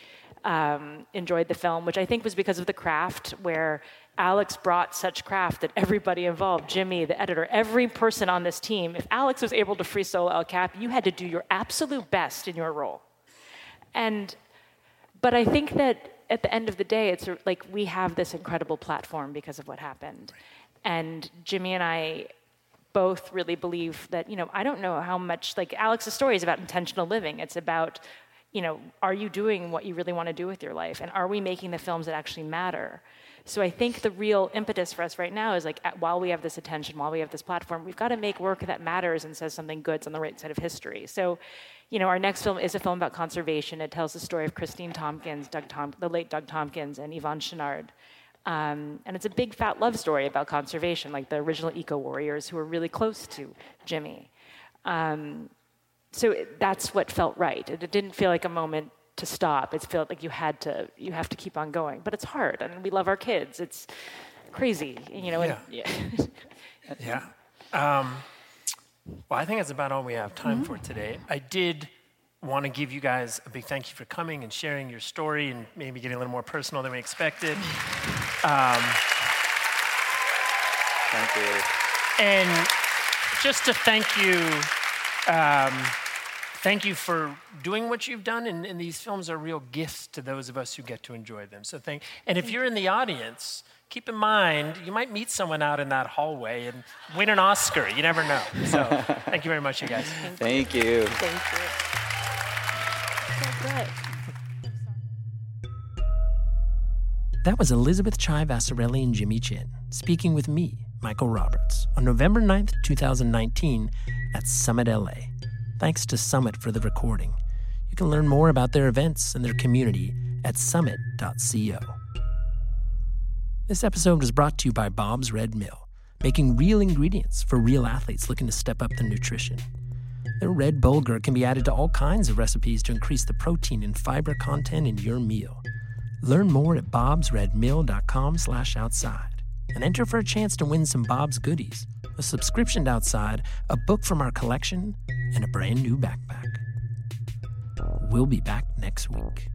um, enjoyed the film, which I think was because of the craft, where Alex brought such craft that everybody involved, Jimmy, the editor, every person on this team, if Alex was able to free solo El Cap, you had to do your absolute best in your role. And, but I think that at the end of the day, it's like we have this incredible platform because of what happened. And Jimmy and I both really believe that, you know, I don't know how much, like Alex's story is about intentional living. It's about, you know, are you doing what you really want to do with your life? And are we making the films that actually matter? So I think the real impetus for us right now is like, at, while we have this attention, while we have this platform, we've got to make work that matters and says something good on the right side of history. So, you know, our next film is a film about conservation. It tells the story of Kristine Tompkins, Doug Tom- the late Doug Tompkins, and Yvon Chouinard. Um, and it's a big fat love story about conservation, like the original eco warriors who were really close to Jimmy. Um, so it, that's what felt right. It, it, didn't feel like a moment to stop. It felt like you had to, you have to keep on going. But it's hard, and we love our kids. It's crazy, you know. Yeah. And, yeah. yeah. Um, well, I think that's about all we have time Mm-hmm. for today. I did want to give you guys a big thank you for coming and sharing your story and maybe getting a little more personal than we expected. Um, Thank you. and just to thank you, um, thank you for doing what you've done. And, and these films are real gifts to those of us who get to enjoy them. So thank. And if you're in the audience, keep in mind you might meet someone out in that hallway and win an Oscar. You never know. So thank you very much, you guys. Thank you. Thank you. So. That was Elizabeth Chai Vasarhelyi and Jimmy Chin speaking with me, Michael Roberts, on November 9th, 2019 at Summit LA. Thanks to Summit for the recording. You can learn more about their events and their community at summit.co. This episode was brought to you by Bob's Red Mill, making real ingredients for real athletes looking to step up their nutrition. Their red bulgur can be added to all kinds of recipes to increase the protein and fiber content in your meal. Learn more at bobsredmill.com slash outside and enter for a chance to win some Bob's goodies, a subscription to Outside, a book from our collection, and a brand new backpack. We'll be back next week.